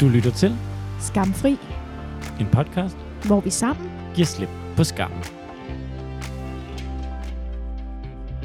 Du lytter til Skamfri, en podcast, hvor vi sammen giver slip på skammen.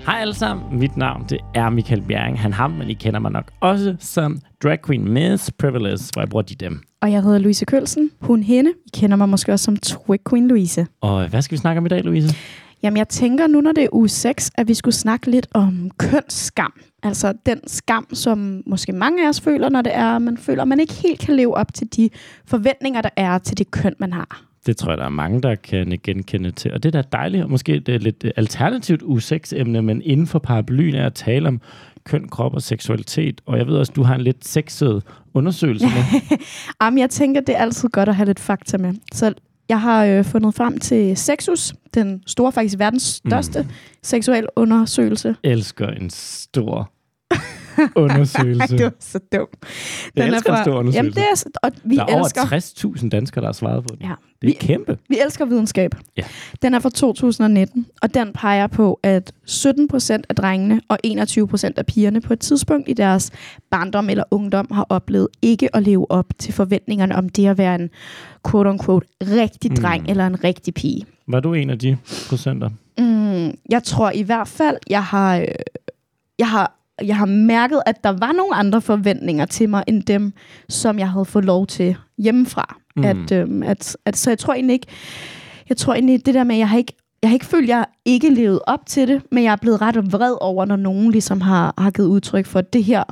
Hej alle sammen, mit navn det er Michael Bjerring. Han ham, men I kender mig nok også som drag queen Miss Privilege, hvor jeg bruger de dem. Og jeg hedder Louise Kølsen, hun hende. I kender mig måske også som Twig Queen Louise. Og hvad skal vi snakke om i dag, Louise? Jamen jeg tænker nu, når det er uge 6, at vi skulle snakke lidt om kønsskam. Altså den skam, som måske mange af os føler, når det er, man føler, at man ikke helt kan leve op til de forventninger, der er til det køn, man har. Det tror jeg, der er mange, der kan genkende til. Og det er da dejligt, og måske det er lidt alternativt U6-emne, men inden for paraplyen er at tale om køn, krop og seksualitet. Og jeg ved også, du har en lidt sexet undersøgelse med. Jamen, jeg tænker, det er altid godt at have lidt fakta med. Så jeg har øh, fundet frem til Sexus, den store, faktisk verdens største mm. seksuel undersøgelse. Elsker en stor undersøgelse. det var så dum. Den jeg elsker er fra, en stor undersøgelse. Jamen, det er, og vi der er elsker, over 60.000 danskere, der har svaret på den. Ja. Det er vi, kæmpe. Vi elsker videnskab. Ja. Den er fra 2019, og den peger på, at 17 procent af drengene og 21 procent af pigerne på et tidspunkt i deres barndom eller ungdom har oplevet ikke at leve op til forventningerne om det at være en quote-unquote rigtig dreng mm. eller en rigtig pige. Var du en af de procenter? Mm, jeg tror i hvert fald, jeg har, øh, jeg har jeg har mærket, at der var nogle andre forventninger til mig, end dem, som jeg havde fået lov til hjemmefra. Mm. At, øhm, at, at, så jeg tror egentlig ikke, jeg tror egentlig det der med, at jeg har ikke, jeg har ikke følt, at jeg ikke levet op til det, men jeg er blevet ret vred over, når nogen ligesom har, har givet udtryk for, at det her,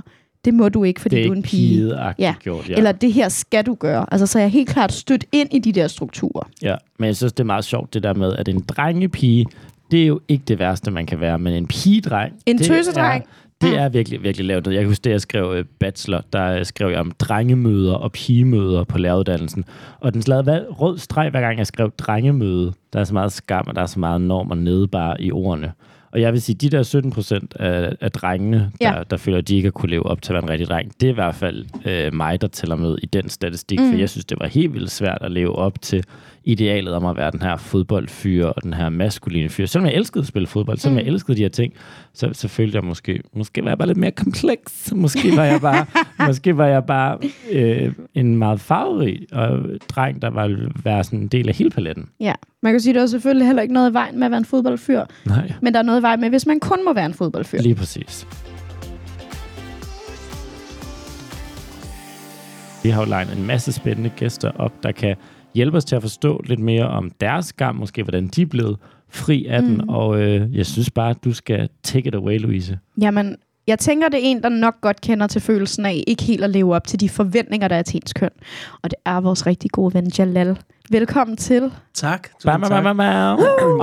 det må du ikke, fordi det er du er en pige. Ja. Gjort, ja. Eller det her skal du gøre. Altså, så er jeg helt klart stødt ind i de der strukturer. Ja, men jeg synes, det er meget sjovt, det der med, at en drengepige, det er jo ikke det værste, man kan være, men en pigedreng... En tøsedreng? Det er virkelig, virkelig lavt. Jeg kan huske, det jeg skrev uh, bachelor, der skrev jeg om drengemøder og pigemøder på læreruddannelsen. Og den lavede rød streg, hver gang jeg skrev drengemøde. Der er så meget skam, og der er så meget norm og nedbar i ordene. Og jeg vil sige, de der 17 procent af, af drengene, ja. der, der føler, at de ikke har kunne leve op til at være en rigtig dreng, det er i hvert fald øh, mig, der tæller med i den statistik. Mm. For jeg synes, det var helt vildt svært at leve op til idealet om at være den her fodboldfyr og den her maskuline fyr. Selvom jeg elskede at spille fodbold, selvom mm. jeg elskede de her ting, så, så følte jeg måske, måske var jeg bare lidt mere kompleks. Måske var jeg bare, måske var jeg bare øh, en meget farverig og dreng, der var være sådan en del af hele paletten. Ja, man kan sige, at der er selvfølgelig heller ikke noget i vejen med at være en fodboldfyr. Nej. Men der er noget i vejen med, hvis man kun må være en fodboldfyr. Lige præcis. Vi har jo legnet en masse spændende gæster op, der kan hjælpe os til at forstå lidt mere om deres skam, måske hvordan de er blevet fri af mm. den. Og øh, jeg synes bare, at du skal take it away, Louise. Jamen, jeg tænker, det er en, der nok godt kender til følelsen af ikke helt at leve op til de forventninger, der er til ens køn. Og det er vores rigtig gode ven, Jalal. Velkommen til. Tak. Bam, bam, bam, bam.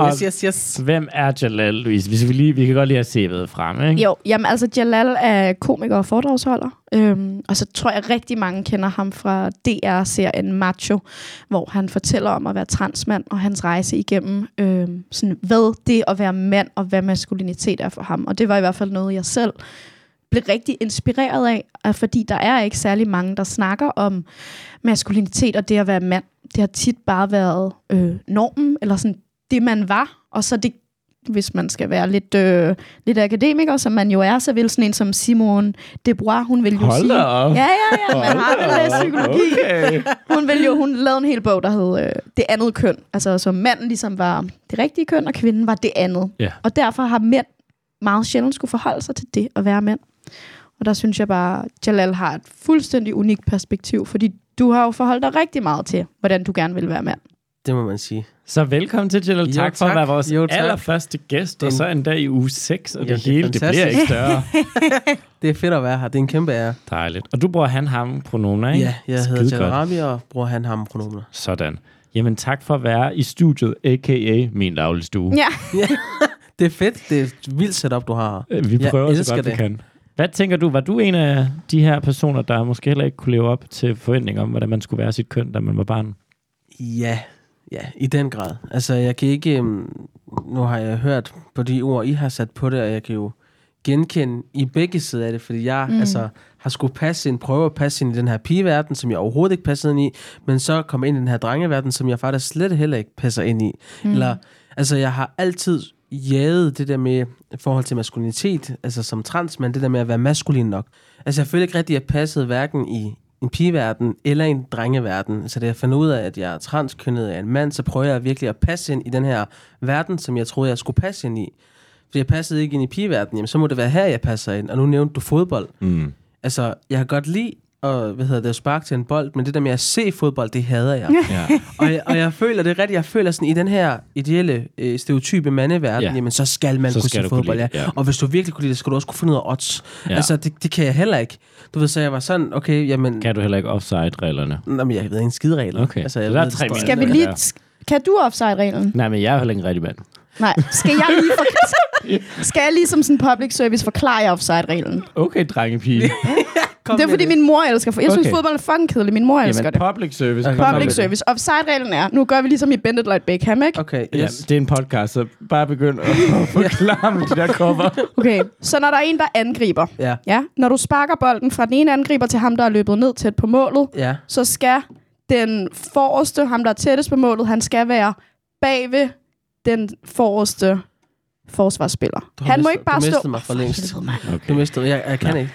yes, yes, yes. Hvem er Jalal, Louise? Hvis vi, lige, vi kan godt lige have CV'et frem, ikke? Jo, jamen altså Jalal er komiker og foredragsholder. Øhm, og så tror jeg rigtig mange kender ham fra DR-serien Macho, hvor han fortæller om at være transmand og hans rejse igennem, øhm, sådan, hvad det at være mand og hvad maskulinitet er for ham. Og det var i hvert fald noget, jeg selv blev rigtig inspireret af, fordi der er ikke særlig mange, der snakker om maskulinitet og det at være mand. Det har tit bare været øh, normen, eller sådan det, man var, og så det hvis man skal være lidt, øh, lidt akademiker, som man jo er, så vil sådan en som Simone de Bois, hun vil jo Hold sige... Op. Ja, ja, ja, man har vel læst psykologi. Okay. Hun, vil jo, hun lavede en hel bog, der hed øh, Det andet køn. Altså, så manden ligesom var det rigtige køn, og kvinden var det andet. Yeah. Og derfor har mænd meget sjældent skulle forholde sig til det at være mænd. Og der synes jeg bare, Jalal har et fuldstændig unikt perspektiv, fordi du har jo forholdt dig rigtig meget til, hvordan du gerne vil være mand. Det må man sige. Så velkommen til, Jalal. Jo, tak, tak for at være vores jo, allerførste gæst, og så en dag i uge 6, og jo, det, det hele, det bliver ikke større. det er fedt at være her. Det er en kæmpe ære. Dejligt. Og du bruger han ham pronomer, ikke? Ja, jeg Skide hedder Jalal Rami og bruger han ham pronomer. Sådan. Jamen tak for at være i studiet, a.k.a. min daglige stue. Ja. ja. Det er fedt. Det er et vildt setup, du har. Vi prøver jeg så godt, det. vi kan. Hvad tænker du, var du en af de her personer, der måske heller ikke kunne leve op til forventninger om, hvordan man skulle være sit køn, da man var barn? Ja, ja, i den grad. Altså, jeg kan ikke... Øhm, nu har jeg hørt på de ord, I har sat på det, og jeg kan jo genkende i begge sider af det, fordi jeg mm. altså, har skulle passe ind, prøve at passe ind i den her pigeverden, som jeg overhovedet ikke passede ind i, men så komme ind i den her drengeverden, som jeg faktisk slet heller ikke passer ind i. Mm. Eller, altså, jeg har altid jaget det der med i forhold til maskulinitet, altså som transmand, det der med at være maskulin nok. Altså jeg føler ikke rigtig, at jeg passede hverken i en pigeverden eller en drengeverden. Så da jeg fandt ud af, at jeg er transkønnet af en mand, så prøver jeg virkelig at passe ind i den her verden, som jeg troede, jeg skulle passe ind i. Fordi jeg passede ikke ind i pigeverdenen, jamen så må det være her, jeg passer ind. Og nu nævnte du fodbold. Mm. Altså, jeg kan godt lide at hvad hedder det, sparke til en bold, men det der med at se fodbold, det hader jeg. Ja. og, jeg og jeg føler, det er rigtigt, jeg føler sådan, i den her ideelle, øh, stereotype mandeverden, Ja. ja. jamen så skal man Så kunne skal se kunne fodbold, lide ja. det, ja. Og hvis du virkelig kunne lide det, skal du også kunne finde ud af odds. Ja. Altså, det, det kan jeg heller ikke. Du ved, så jeg var sådan, okay, jamen... Kan du heller ikke offside-reglerne? Nå, men jeg ved ikke en skide regler. Okay. Altså, jeg Så der er ved, tre det står- Skal vi Ja. lige... Kan du offside-reglen? Nej, men jeg er heller ikke en rigtig mand. Nej. Skal jeg lige for... Skal jeg lige som sådan public service forklare offside-reglen? Okay, drengepige. Kom Det er fordi min mor elsker... Jeg synes, Okay. fodbold er fucking kedeligt. Min mor elsker Jamen, det. public service. Okay. Public service. Offside-reglen er... Nu gør vi ligesom i Bend It Like Beckham, ikke? Okay, yes. det er en podcast, så bare begynd at forklare med de der cover. Okay. Så når der er en, der angriber... Ja, Ja, når du sparker bolden fra den ene angriber til ham, der er løbet ned tæt på målet, ja. så skal den forreste, ham der er tættest på målet, han skal være bagved den forreste forsvarsspiller. Du Han må mistet- ikke bare du stå... mistede mig for længst. mand. Du Okay. mistede jeg, jeg kan Ja. ikke.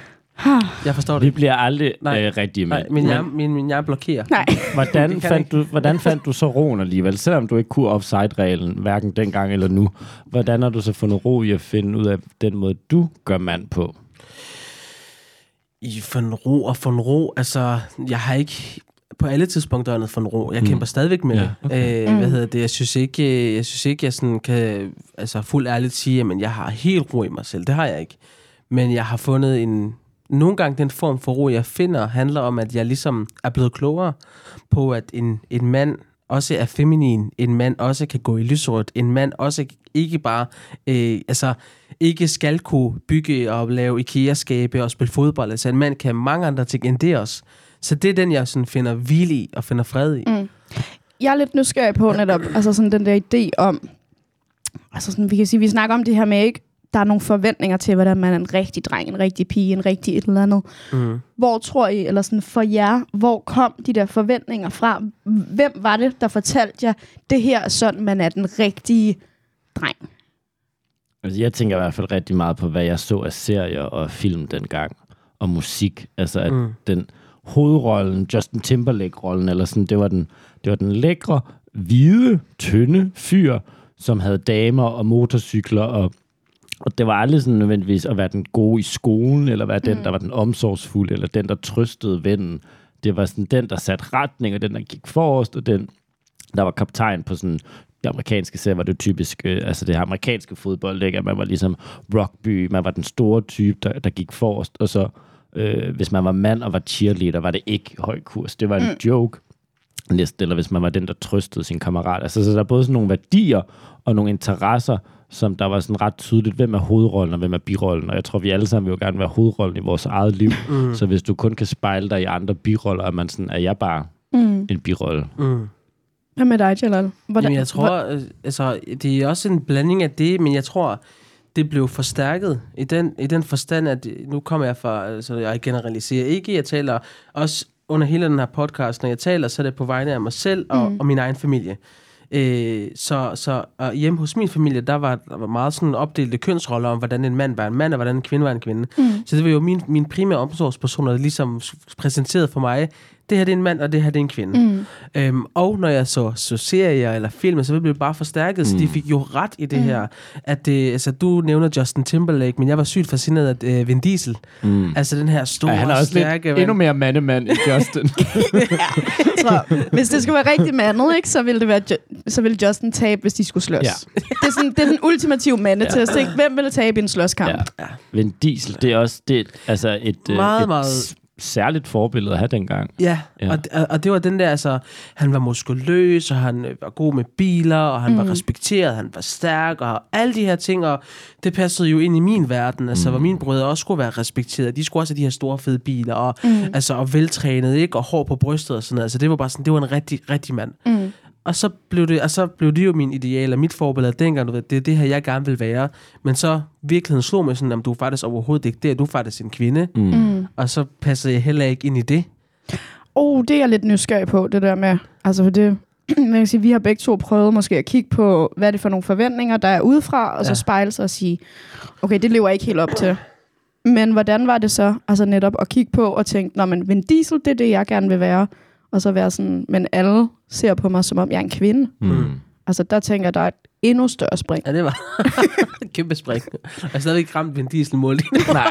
Jeg forstår Vi det. bliver aldrig Nej. øh, rigtige Nej, mænd. min Men hjerne, min, min hjerne blokerer. Nej. Hvordan fandt, du, hvordan fandt du så roen alligevel? Selvom du ikke kunne offside-reglen, hverken dengang eller nu. Hvordan har du så fundet ro i at finde ud af den måde, du gør mand på? I fundet ro og fundet ro. Altså, jeg har ikke på alle tidspunkter andet fundet ro. Jeg Mm. kæmper stadigvæk med Ja, det. okay. Øh, hvad Mm. hedder det? Jeg synes ikke, jeg synes ikke, jeg sådan kan altså fuldt ærligt sige, at jeg har helt ro i mig selv. Det har jeg ikke. Men jeg har fundet en... Nogle gange den form for ro, jeg finder, handler om, at jeg ligesom er blevet klogere på, at en, en mand også er feminin. En mand også kan gå i lysrødt. En mand også ikke bare... Øh, altså, ikke skal kunne bygge og lave IKEA-skabe og spille fodbold. Altså, en mand kan mange andre ting end det også. Så det er den, jeg sådan finder hvile i og finder fred i. Mm. Jeg er lidt nysgerrig på netop, altså sådan den der idé om, altså sådan, vi kan sige, vi snakker om det her med, ikke? Der er nogle forventninger til, hvordan man er en rigtig dreng, en rigtig pige, en rigtig et eller andet. Mm. Hvor tror I, eller sådan for jer, hvor kom de der forventninger fra? Hvem var det, der fortalte jer, det her er sådan, man er den rigtige dreng? Altså, jeg tænker i hvert fald rigtig meget på, hvad jeg så af serier og film dengang. Og musik. Altså, at Mm. den hovedrollen, Justin Timberlake-rollen, eller sådan, det var den, det var den lækre, hvide, tynde fyr, som havde damer og motorcykler, og, og det var aldrig sådan nødvendigvis at være den gode i skolen, eller være den, Mm. der var den omsorgsfulde, eller den, der trøstede vennen. Det var sådan den, der satte retning, og den, der gik forrest, og den, der var kaptajn på sådan det amerikanske serie var det typisk, øh, altså det her amerikanske fodbold, ikke? at man var ligesom rugby, man var den store type, der, der gik forrest, og så øh, hvis man var mand og var cheerleader, var det ikke høj kurs. Det var en mm. joke næsten, eller hvis man var den, der trøstede sin kammerat. Altså, så der er både sådan nogle værdier og nogle interesser, som der var sådan ret tydeligt, hvem er hovedrollen og hvem er birollen. Og jeg tror, vi alle sammen vil jo gerne være hovedrollen i vores eget liv. Mm. Så hvis du kun kan spejle dig i andre biroller, er man sådan, er jeg bare Mm. en birolle. Mm. Hvad med dig, Jalal? Hvordan, Jamen, jeg tror, øh, altså, det er også en blanding af det, men jeg tror, det blev forstærket i den, i den forstand, at nu kommer jeg fra, altså jeg generaliserer ikke, jeg taler også under hele den her podcast, når jeg taler, så er det på vegne af mig selv og, mm. og min egen familie. Øh, så så og hjemme hos min familie, der var, der var meget sådan opdelte kønsroller om, hvordan en mand var en mand, og hvordan en kvinde var en kvinde. Mm. Så det var jo min, min primære omsorgspersoner, der ligesom præsenterede for mig, det her det er en mand, og det her det er en kvinde. Mm. Øhm, og når jeg så, så serier eller film, så blev det bare forstærket, mm. så de Mm. fik jo ret i det Mm. her. At det, altså, du nævner Justin Timberlake, men jeg var sygt fascineret af øh, Vin Diesel. Mm. Altså den her store, Ja, han er også stærke... lidt endnu mere mandemand end Justin. Jeg tror, hvis det skulle være rigtig mandet, ikke, så ville det være Ju- så ville Justin tabe, hvis de skulle slås. Ja. Det, er sådan, det er den ultimative mandetest. Ikke? Hvem ville tabe i en slåskamp? ja. Ja. Vin Diesel, det er også det, altså et, øh, Meget, et meget- særligt forbillede at have dengang. Ja, Ja. og, og det var den der, altså, han var muskuløs, og han øh, var god med biler, og han mm. var respekteret, han var stærk, og alle de her ting, og det passede jo ind i min verden, altså, mm. hvor mine brødre også skulle være respekteret. De skulle også have de her store, fede biler, og, mm. altså, og veltrænet, ikke? Og hår på brystet og sådan noget. Altså, det var bare sådan, det var en rigtig, rigtig mand. Mm. Og så blev det, og så blev det jo min ideal, og mit forbillede dengang, du ved, det er det her, jeg gerne vil være. Men så virkeligheden slog mig sådan, at du er faktisk overhovedet ikke det, du er faktisk en kvinde. Mm. Mm. Og så passede jeg heller ikke ind i det. Oh, det er jeg lidt nysgerrig på, det der med, altså for det, man kan sige, vi har begge to prøvet måske at kigge på, hvad er det for nogle forventninger, der er udefra, og så Ja. spejle sig og sige, okay, det lever jeg ikke helt op til. Men hvordan var det så altså netop at kigge på og tænke, når man Vin Diesel, det er det, jeg gerne vil være. Og så være sådan, men alle ser på mig, som om jeg er en kvinde. Mm. Altså der tænker jeg, der er et endnu større spring. Ja, det var et kæmpe spring. Jeg har stadigvæk ikke ramt Vin Diesel mål. Nej,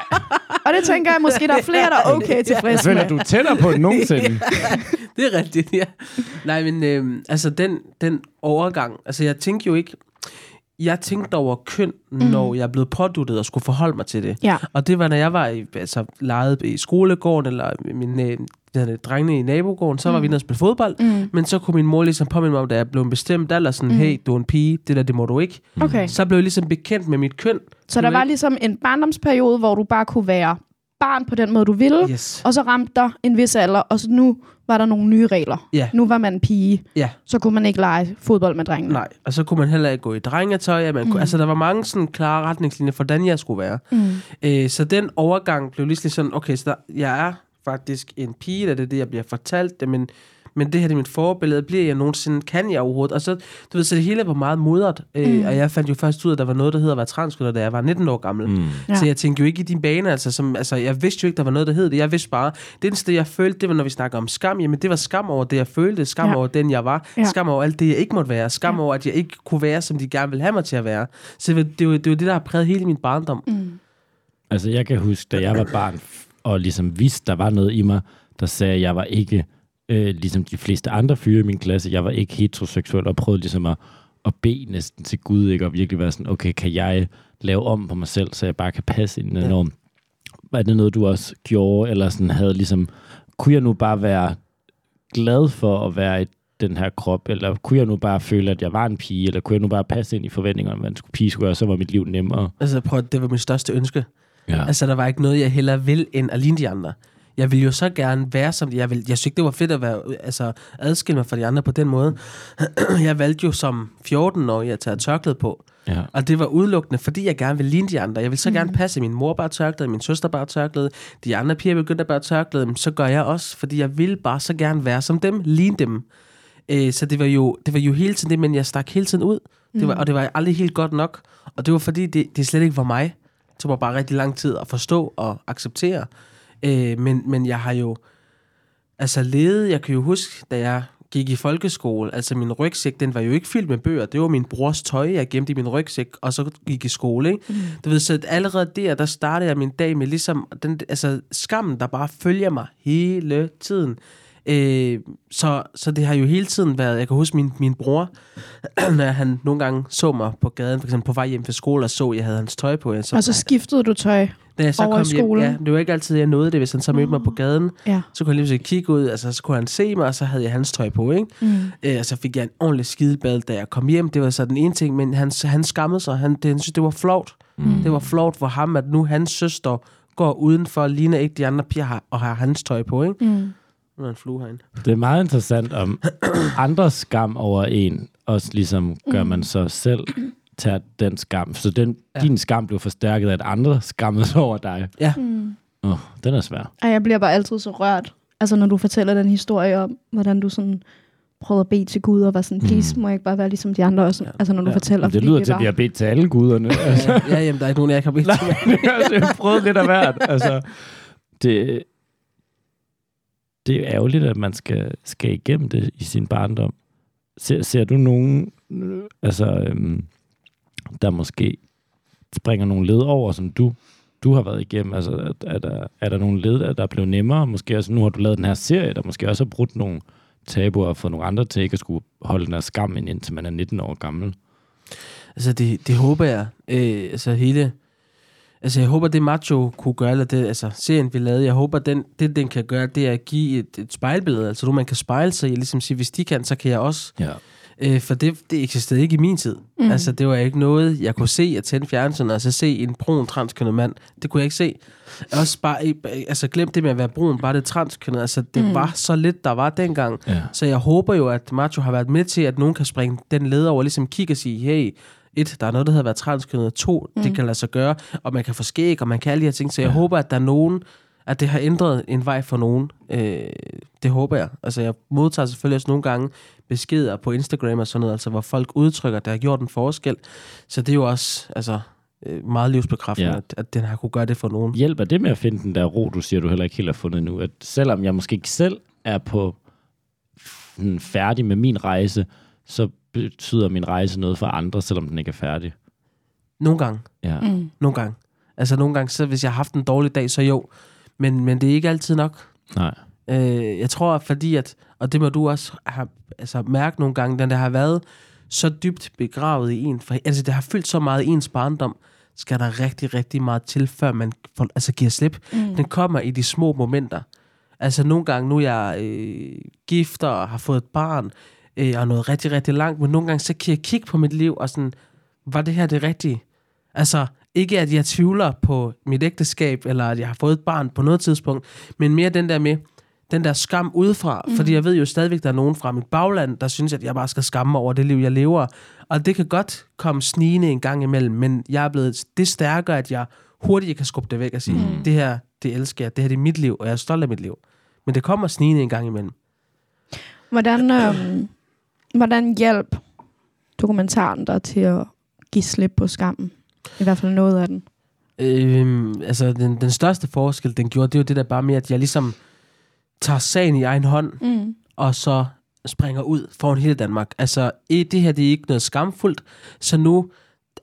Og det tænker jeg måske, der er flere, der er okay tilfredse føler, med. du er tættere på end nogensinde. det er rigtigt, ja. Nej, men øh, altså den, den overgang, altså jeg tænkte jo ikke, jeg tænkte over køn, når jeg blev påduttet og skulle forholde mig til det. Ja. Og det var, når jeg var i, altså, leget i skolegården, eller min, øh, drengene i nabogården, så var vi nede og spille fodbold. Mm. Men så kunne min mor ligesom påminde mig om, da jeg blev en bestemt alder, sådan, Mm. hey, du er en pige, det der, det må du ikke. Okay. Så blev jeg ligesom bekendt med mit køn. Så der var ved- ligesom en barndomsperiode, hvor du bare kunne være barn på den måde, du ville. Yes. Og så ramte der en vis alder, og så nu var der nogle nye regler. Ja. Nu var man en pige, Ja, så kunne man ikke lege fodbold med drengene. nej. Og så kunne man heller ikke gå i drengetøj. Man kunne, Mm. Altså, der var mange sådan klare retningslinjer for, hvordan jeg skulle være. Mm. Øh, så den overgang blev lige sådan, okay, så der, jeg er faktisk en pige, det er det, jeg bliver fortalt, men, men det her det er mit forbillede, bliver jeg nogensinde, kan jeg overhovedet? Og så, du ved, så det hele var meget modret, øh, Mm. og jeg fandt jo først ud af, at der var noget, der hedder at være transkønnet, da jeg var 19 år gammel. Mm. Ja. Så jeg tænkte jo ikke i din bane, altså, som, altså jeg vidste jo ikke, der var noget, der hed det. Jeg vidste bare, det eneste, jeg følte, det var, når vi snakker om skam, jamen det var skam over det, jeg følte, skam Ja. over den, jeg var, Ja. skam over alt det, jeg ikke måtte være, skam Ja. over, at jeg ikke kunne være, som de gerne ville have mig til at være. Så det det, var, det, var det der har præget hele min barndom. Mm. Altså, jeg kan huske, da jeg var barn, og ligesom vidste, der var noget i mig, der sagde, at jeg var ikke, øh, ligesom de fleste andre fyre i min klasse, jeg var ikke heteroseksuel, og prøvede ligesom at, at bede næsten til Gud, ikke? Og virkelig være sådan, okay, kan jeg lave om på mig selv, så jeg bare kan passe ind i den Ja. norm? Var det noget, du også gjorde, eller sådan havde ligesom, kunne jeg nu bare være glad for at være i den her krop, eller kunne jeg nu bare føle, at jeg var en pige, eller kunne jeg nu bare passe ind i forventningerne, hvad en skulle pige skulle gøre, så var mit liv nemmere. Altså prøv, det var mit største ønske. Ja. Altså, der var ikke noget, jeg hellere vil, end at ligne de andre. Jeg ville jo så gerne være som de. Jeg, ville, jeg synes ikke, det var fedt at være, altså, adskille mig fra de andre på den måde. jeg valgte jo som 14-årig at tage tørklæde på. ja. Og det var udelukkende, fordi jeg gerne ville ligne de andre. Jeg ville så Mhm. gerne passe, min mor bare tørklæde, min søster bare tørklæde, de andre piger begyndte at bare tørklæde, men så gør jeg også, fordi jeg ville bare så gerne være som dem, ligne dem. Øh, så det var, jo, det var jo hele tiden det, men jeg stak hele tiden ud. Det var, Mm. og det var aldrig helt godt nok. Og det var fordi, det, det slet ikke var mig. Det tog mig bare rigtig lang tid at forstå og acceptere. Øh, men, men jeg har jo altså levet, jeg kan jo huske, da jeg gik i folkeskole, altså min rygsæk, den var jo ikke fyldt med bøger. Det var min brors tøj, jeg gemte i min rygsæk, og så gik i skole, ikke? Mm. Du ved, så allerede der, der startede jeg min dag med ligesom, den, altså skammen, der bare følger mig hele tiden. Øh, så, så det har jo hele tiden været, jeg kan huske min, min bror, når han nogle gange så mig på gaden, for eksempel på vej hjem fra skole, og så, jeg havde hans tøj på. Ja, så, Og så skiftede du tøj. Da jeg så over i kom hjem, skolen? ja, det var ikke altid, jeg nåede det, hvis han så mødte mig på gaden. Ja. Så kunne han lige pludselig kigge ud, altså så kunne han se mig, og så havde jeg hans tøj på, ikke? Mm. Øh, og så fik jeg en ordentlig skidebad, da jeg kom hjem. Det var så den ene ting, men han, han skammede sig. Han, det, han synes, det var flot. Mm. Det var flot for ham, at nu hans søster går udenfor, ligner ikke de andre piger har, og har hans tøj på, ikke? Mm. Nu er en flue herinde. Det er meget interessant om andres skam over en, også ligesom gør man så selv tager den skam. Så den, Ja. ja. din skam blev forstærket af, at andre skammede sig over dig. Mm. Åh, oh, den er svær. Ej, jeg bliver bare altid så rørt, altså når du fortæller den historie om, hvordan du sådan prøvede at bede til Gud, og var sådan, please, må jeg ikke bare være ligesom de andre også? Ja. Altså når du Ja. fortæller, Det fordi lyder vi til, at vi har bedt til alle guderne. Altså, Ja, ja, jamen, der er ikke nogen, jeg kan blive Nej, altså, jeg har prøvet lidt af hvert. Altså, det, det er ærgerligt, at man skal, skal igennem det i sin barndom. Ser, ser du nogen, altså, øhm, der måske springer nogle led over, som du, du har været igennem? Altså, er, er, der, er der nogle led, der, der er blevet nemmere? Måske også, nu har du lavet den her serie, der måske også har brudt nogle tabuer og fået nogle andre til ikke at skulle holde den her skam ind, indtil man er 19 år gammel. Altså, det, det håber jeg. Øh, altså, hele... Altså, jeg håber, det Macho kunne gøre, eller det, altså, serien vi lavede, jeg håber, den, det den kan gøre, det er at give et, et spejlbillede, altså, nu man kan spejle sig i, ligesom sige, hvis de kan, så kan jeg også. Ja. Øh, for det, det eksisterede ikke i min tid. Mm. Altså, det var ikke noget, jeg kunne se at tænde fjernsynet, og så se en brun transkønnet mand. Det kunne jeg ikke se. Også bare, altså, glem det med at være brun, bare det transkønnet. Altså, det Mm. var så lidt, der var dengang. ja. Så jeg håber jo, at Macho har været med til, at nogen kan springe den led over, ligesom kigge og sige, hey, et, der er noget, der hedder at være transkønnet, to, mm. Det kan lade sig gøre, og man kan få skæg, og man kan alle de her ting. Så jeg ja. håber, at der er nogen, at det har ændret en vej for nogen. Øh, det håber jeg. Altså, jeg modtager selvfølgelig også nogle gange beskeder på Instagram og sådan noget, altså, hvor folk udtrykker, at det har gjort en forskel. Så det er jo også, altså, øh, meget livsbekræftende, Ja. at, at den har kunne gøre det for nogen. Hjælper det med at finde den der ro, du siger, du heller ikke helt har fundet nu? At selvom jeg måske ikke selv er på færdig med min rejse, så betyder min rejse noget for andre, selvom den ikke er færdig. Nogle gange. Ja. Mm. Nogle gange. Altså nogle gange, så hvis jeg har haft en dårlig dag, så jo. Men, men det er ikke altid nok. Nej. Øh, jeg tror, fordi at, og det må du også have, altså, mærke nogle gange, den der har været så dybt begravet i en, for, altså det har fyldt så meget i ens barndom, skal der rigtig, rigtig meget til, før man får, altså, giver slip. Mm. Den kommer i de små momenter. Altså nogle gange, nu er jeg øh, gifter og har fået et barn, øh, og noget rigtig, rigtig langt, men nogle gange, så kan jeg kigge på mit liv, og sådan, var det her det rigtige? Altså, ikke at jeg tvivler på mit ægteskab, eller at jeg har fået et barn på noget tidspunkt, men mere den der med, den der skam udefra, mm. fordi jeg ved jo stadigvæk, der er nogen fra mit bagland, der synes, at jeg bare skal skamme over det liv, jeg lever. Og det kan godt komme snigende en gang imellem, men jeg er blevet det stærkere, at jeg hurtigt kan skubbe det væk og sige, mm. det her, det elsker jeg, det her det er mit liv, og jeg er stolt af mit liv. Men det kommer snigende en gang imellem. Hvordan, øhm, hvordan hjælp dokumentaren dig til at give slip på skammen? I hvert fald noget af den. Øhm, altså, den, den største forskel, den gjorde, det er jo det der bare med, at jeg ligesom tager sagen i egen hånd, Mm. og så springer ud foran hele Danmark. Altså, det her det er ikke noget skamfuldt, så nu,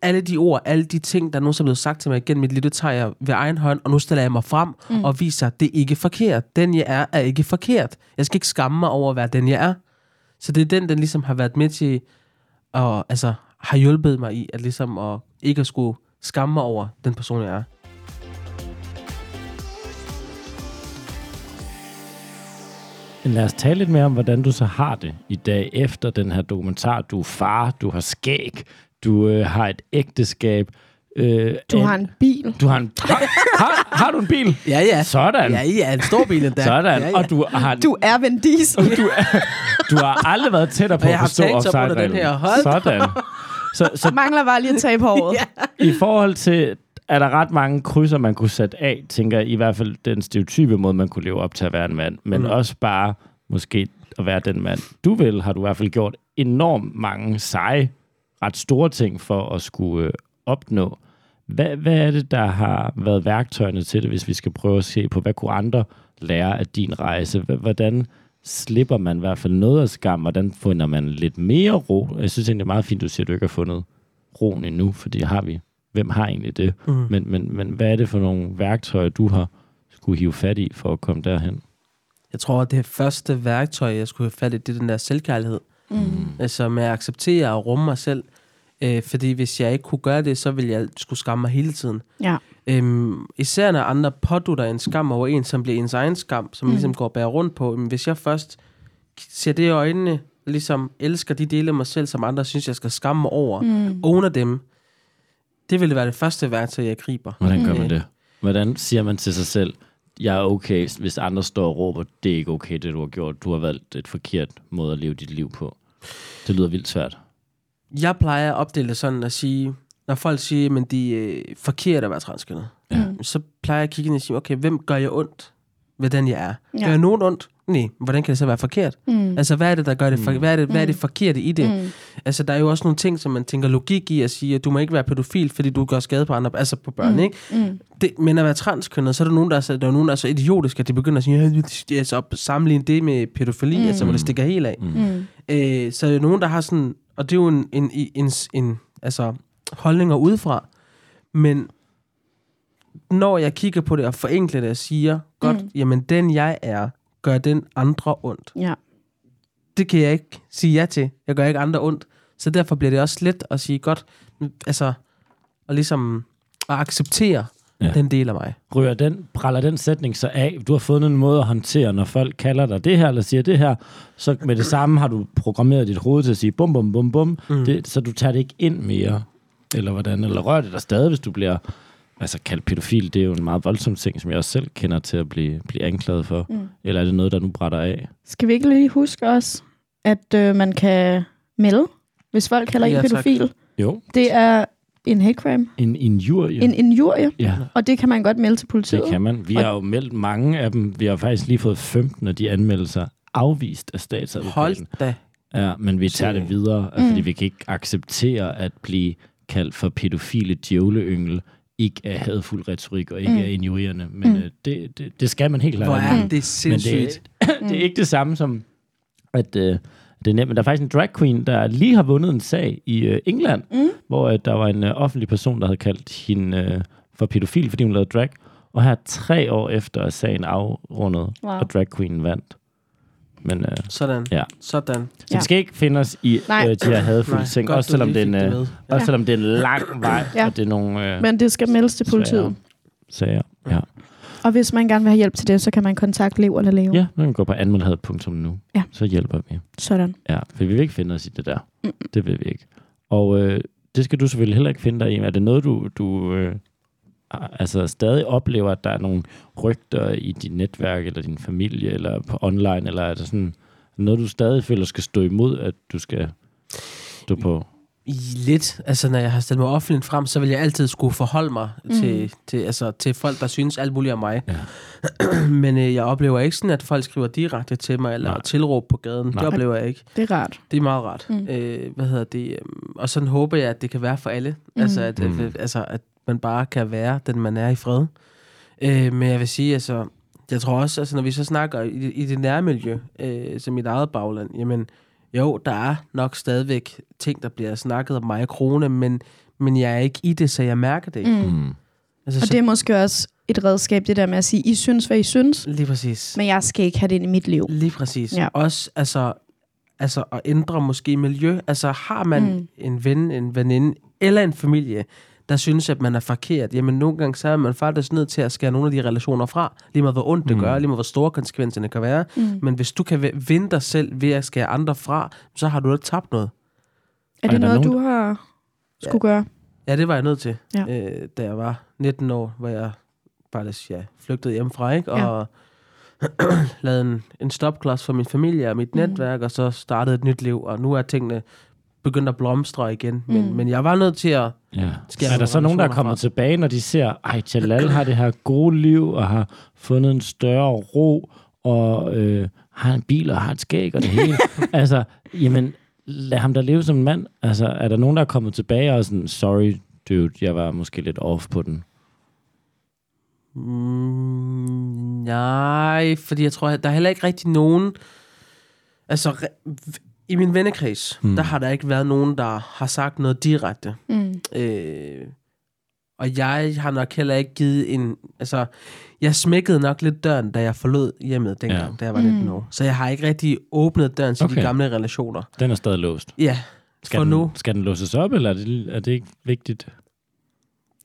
alle de ord, alle de ting, der nu er blevet sagt til mig igennem mit liv, det tager jeg ved egen hånd, og nu stiller jeg mig frem mm. og viser, at det er ikke forkert. Den, jeg er, er ikke forkert. Jeg skal ikke skamme mig over at være den, jeg er. Så det er den, den ligesom har været med til, og altså, har hjulpet mig i, at ligesom at ikke at skulle skamme mig over den person, jeg er. Men lad os tale lidt mere om, hvordan du så har det i dag efter den her dokumentar. Du er far, du har skæg, du øh, har et ægteskab. Øh, Du har en bil. Du har en... Har, har, har du en bil? Ja, ja. Sådan. Ja, ja, en stor bil endda. Sådan. Ja, ja. Og du har, Du er Vin Diesel. du, er, du har aldrig været tættere på at forstå tænkt så på den offside-reglen. her. Hold Sådan. Så, så Mangler bare lige at tage på håret. ja. i forhold til, er der ret mange krydser, man kunne sætte af, tænker jeg, i hvert fald den stereotype måde, man kunne leve op til at være en mand, men Mm. også bare måske at være den mand, du vil, har du i hvert fald gjort enormt mange seje, ret store ting for at skulle øh, opnå. Hvad, hvad er det, der har været værktøjerne til det, hvis vi skal prøve at se på, hvad kunne andre lære af din rejse? Hvordan slipper man i hvert fald noget af skam? Hvordan finder man lidt mere ro? Jeg synes egentlig, det er meget fint, du siger, at du ikke har fundet roen endnu, for det har vi. Hvem har egentlig det? Mm. Men, men, men hvad er det for nogle værktøjer, du har skulle hive fat i for at komme derhen? Jeg tror, at det første værktøj, jeg skulle have fat i, det er den der selvkærlighed. Mm. Altså med at acceptere og rumme mig selv. Øh, fordi hvis jeg ikke kunne gøre det, så ville jeg skulle skamme mig hele tiden. Ja. Øhm, især når andre pådutter en skam over en, som bliver ens egen skam, som Mm. mm. ligesom går og bærer rundt på. Men hvis jeg først ser det i øjnene, ligesom elsker de dele af mig selv, som andre synes, jeg skal skamme mig over, mm. Mm. owner dem, det ville være det første værktøj, jeg griber. Hvordan gør Mm. man det? Hvordan siger man til sig selv, jeg er okay, hvis andre står og råber, det er ikke okay, det du har gjort. Du har valgt et forkert måde at leve dit liv på. Det lyder vildt svært. Jeg plejer at opdele sådan at sige, når folk siger, at de er øh, forkert at være transkønnet, Ja. Mm. så plejer jeg at kigge ind og sige, okay, hvem gør jeg ondt ved den, jeg er? Ja. Gør jeg nogen ondt? Nej, hvordan kan det så være forkert? Mm. Altså, hvad er det, der gør det? For, Mm. hvad, er det, hvad er det Mm. forkerte i det? Mm. Altså, der er jo også nogle ting, som man tænker logik i at sige, at du må ikke være pædofil, fordi du gør skade på andre, altså på børn, Mm. ikke? Mm. Det, men at være transkønnet, så er der nogen, der er, så, der er, nogen, der er så idiotiske, at de begynder at sige, ja, det er så sammenligne det med pædofili, Mm. mm. altså, hvor det stikker helt af. Mm. Mm. Øh, så er der nogen, der har sådan, og det er jo en, en, en, en, en altså, holdninger udefra, men når jeg kigger på det og forenkler det og siger, godt, Mm. jamen den jeg er, gør den andre ondt. Ja. Det kan jeg ikke sige ja til. Jeg gør ikke andre ondt. Så derfor bliver det også let at sige, godt, altså, og ligesom at acceptere Ja. den del af mig. Rører den, praller den sætning så af? Du har fundet en måde at håndtere, når folk kalder dig det her, eller siger det her, så med det samme har du programmeret dit hoved til at sige bum, bum, bum, bum. Mm. det, så du tager det ikke ind mere, eller hvordan? Eller rører det dig stadig, hvis du bliver altså kaldt pædofil? Det er jo en meget voldsom ting, som jeg også selv kender til at blive, blive anklaget for. Mm. Eller er det noget, der nu brætter af? Skal vi ikke lige huske også, at øh, man kan melde, hvis folk kalder en Ja, tak. pædofil? Jo. Det er en hate crime, En injurie. en injurie, Ja, og det kan man godt melde til politiet. det kan man. Vi Og- har jo meldt mange af dem. Vi har faktisk lige fået 15 af de anmeldelser afvist af statsadvokaten. Hold da. Ja, men vi tager det videre, mm. fordi vi kan ikke acceptere at blive kaldt for pædofile djævleyngel, ikke er hadfuld retorik og ikke Mm. er injurierende. Men Mm. mm. det, det, det skal man helt klart. Hvor er det sindssygt. Men det, det er ikke det samme som, at øh, det er nemt. Men der er faktisk en drag queen, der lige har vundet en sag i øh, England, Mm. hvor øh, der var en øh, offentlig person, der havde kaldt hende øh, for pædofil, fordi hun lavede drag. Og her tre år efter er sagen afrundet, Wow. og drag queen vandt. Men øh, Sådan. Ja. Sådan. så Ja. det skal ikke finde os i Nej. øh, de her hadfulde ting, godt, også selvom, det er en, øh, også Ja. selvom det er en lang vej, Ja. og det er nogle øh, Men det skal meldes til politiet. sager. Ja. Og hvis man gerne vil have hjælp til det, så kan man kontakte Lev eller Leo. ja, man kan gå på anmeldhed.nu, Ja. så hjælper vi. Sådan. Ja, for vi vil ikke finde os i det der. Mm. Det vil vi ikke. Og øh, det skal du selvfølgelig heller ikke finde dig i. Er det noget, du, du øh, altså stadig oplever, at der er nogle rygter i dit netværk, eller din familie, eller på online, eller er det sådan noget, du stadig føler skal stå imod, at du skal stå på? Lidt. Altså, når jeg har stillet mig offentligt frem, så vil jeg altid skulle forholde mig mm. til, til, altså, til folk, der synes alt muligt om mig. Ja. Men øh, jeg oplever ikke sådan, at folk skriver direkte til mig, eller Nej. tilråb på gaden. Nej. Det oplever jeg ikke. Det er rart. Det er meget rart. Mm. Øh, hvad hedder det? øhm, Og sådan håber jeg, at det kan være for alle. Mm. Altså, at, mm. altså, at man bare kan være den, man er i fred. Øh, men jeg vil sige, altså, jeg tror også, altså, når vi så snakker i, det- i det nærmiljø, øh, som mit eget bagland, jamen, jo, der er nok stadigvæk ting, der bliver snakket om mig i krone, men, men jeg er ikke i det, så jeg mærker det ikke. Mm. Mm. Altså, Og så, det er måske også et redskab, det der med at sige, I synes, hvad I synes, Lige præcis. men jeg skal ikke have det ind i mit liv. Lige præcis. Ja. Også altså, altså at ændre måske miljø. Altså har man mm. en ven, en veninde eller en familie, der synes, at man er forkert, jamen nogle gange så er man faktisk nødt til at skære nogle af de relationer fra. Lige meget hvor ondt det Mm. gør, lige meget hvor store konsekvenserne kan være. Mm. Men hvis du kan vinde dig selv ved at skære andre fra, så har du ikke tabt noget. Er Er det der noget, nogen, du har skulle gøre? Ja, det var jeg nødt til, Ja. øh, da jeg var 19 år, hvor jeg faktisk ja, flygtede hjemmefra, ikke? Ja. Og lavede en, en stopklods for min familie og mit mm. netværk, og så startede et nyt liv, og nu er tingene begyndt at blomstre igen. Men, Mm. men jeg var nødt til at... Ja. Er der så nogen, der er kommet fra? tilbage, når de ser, ej, Jalal har det her gode liv, og har fundet en større ro, og øh, har en bil, og har et skæg, og det hele. altså, jamen, lad ham da leve som en mand. Altså, er der nogen, der er kommet tilbage og er sådan, sorry, dude, jeg var måske lidt off på den. Mm, nej, fordi jeg tror, at der er heller ikke rigtig nogen... Altså, i min vennekreds, Mm. der har der ikke været nogen, der har sagt noget direkte. Mm. Øh, og jeg har nok heller ikke givet en... Altså, jeg smækkede nok lidt døren, da jeg forlod hjemmet dengang, Ja. da jeg var 19 Mm. år. Så jeg har ikke rigtig åbnet døren til. Okay. de gamle relationer. Den er stadig låst. Ja, Skal, for den, nu. skal den låses op, eller er det, er det ikke vigtigt?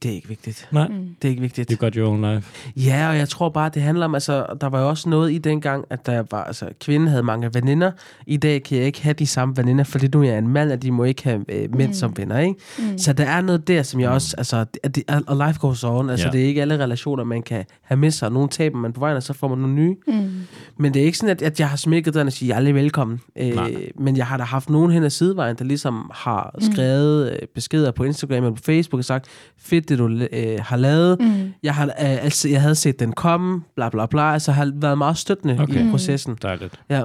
Det er ikke vigtigt. Nej, Mm. Det er ikke vigtigt. you got your own life. Ja, og jeg tror bare, det handler om, altså, der var jo også noget i dengang, at der var, altså, kvinden havde mange veninder. I dag kan jeg ikke have de samme veninder, fordi nu er jeg en mand, at de må ikke have øh, mænd Mm. mm. som venner, ikke? Mm. Så der er noget der, som jeg Mm. også, altså, det, og life goes on, altså, ja. det er ikke alle relationer, man kan have med sig. Nogle taber man på vejen, og så får man nogle nye. Mm. Men det er ikke sådan, at, at jeg har smækket den og sige, jeg er velkommen. Nej. Øh, men jeg har da haft nogen hen ad sidevejen, der ligesom har Mm. skrevet øh, beskeder på Instagram og på Facebook og sagt, fedt det du øh, har lavet. Mm. Jeg, har, øh, altså, jeg havde set den komme, bla bla bla. Altså har været meget støttende Okay. Mm. i processen. Dejligt. Ja.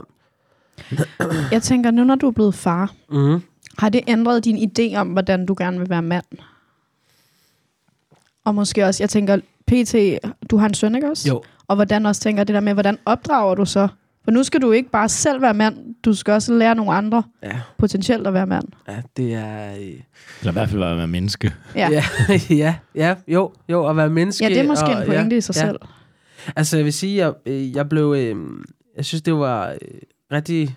Jeg tænker, nu når du er blevet far, Mm. har det ændret din idé om, hvordan du gerne vil være mand? Og måske også, jeg tænker, PT, du har en søn, ikke også? Jo. Og hvordan også tænker det der med, hvordan opdrager du så? For nu skal du ikke bare selv være mand, du skal også lære nogle andre Ja, potentielt at være mand. ja, det er... Øh, Eller i hvert fald være med menneske. Ja, ja. ja, ja, jo, jo, at være menneske. ja det er måske og, en pointe ja, i sig ja. selv. Altså, jeg vil sige, jeg, øh, jeg blev... Øh, jeg synes, det var øh, rigtig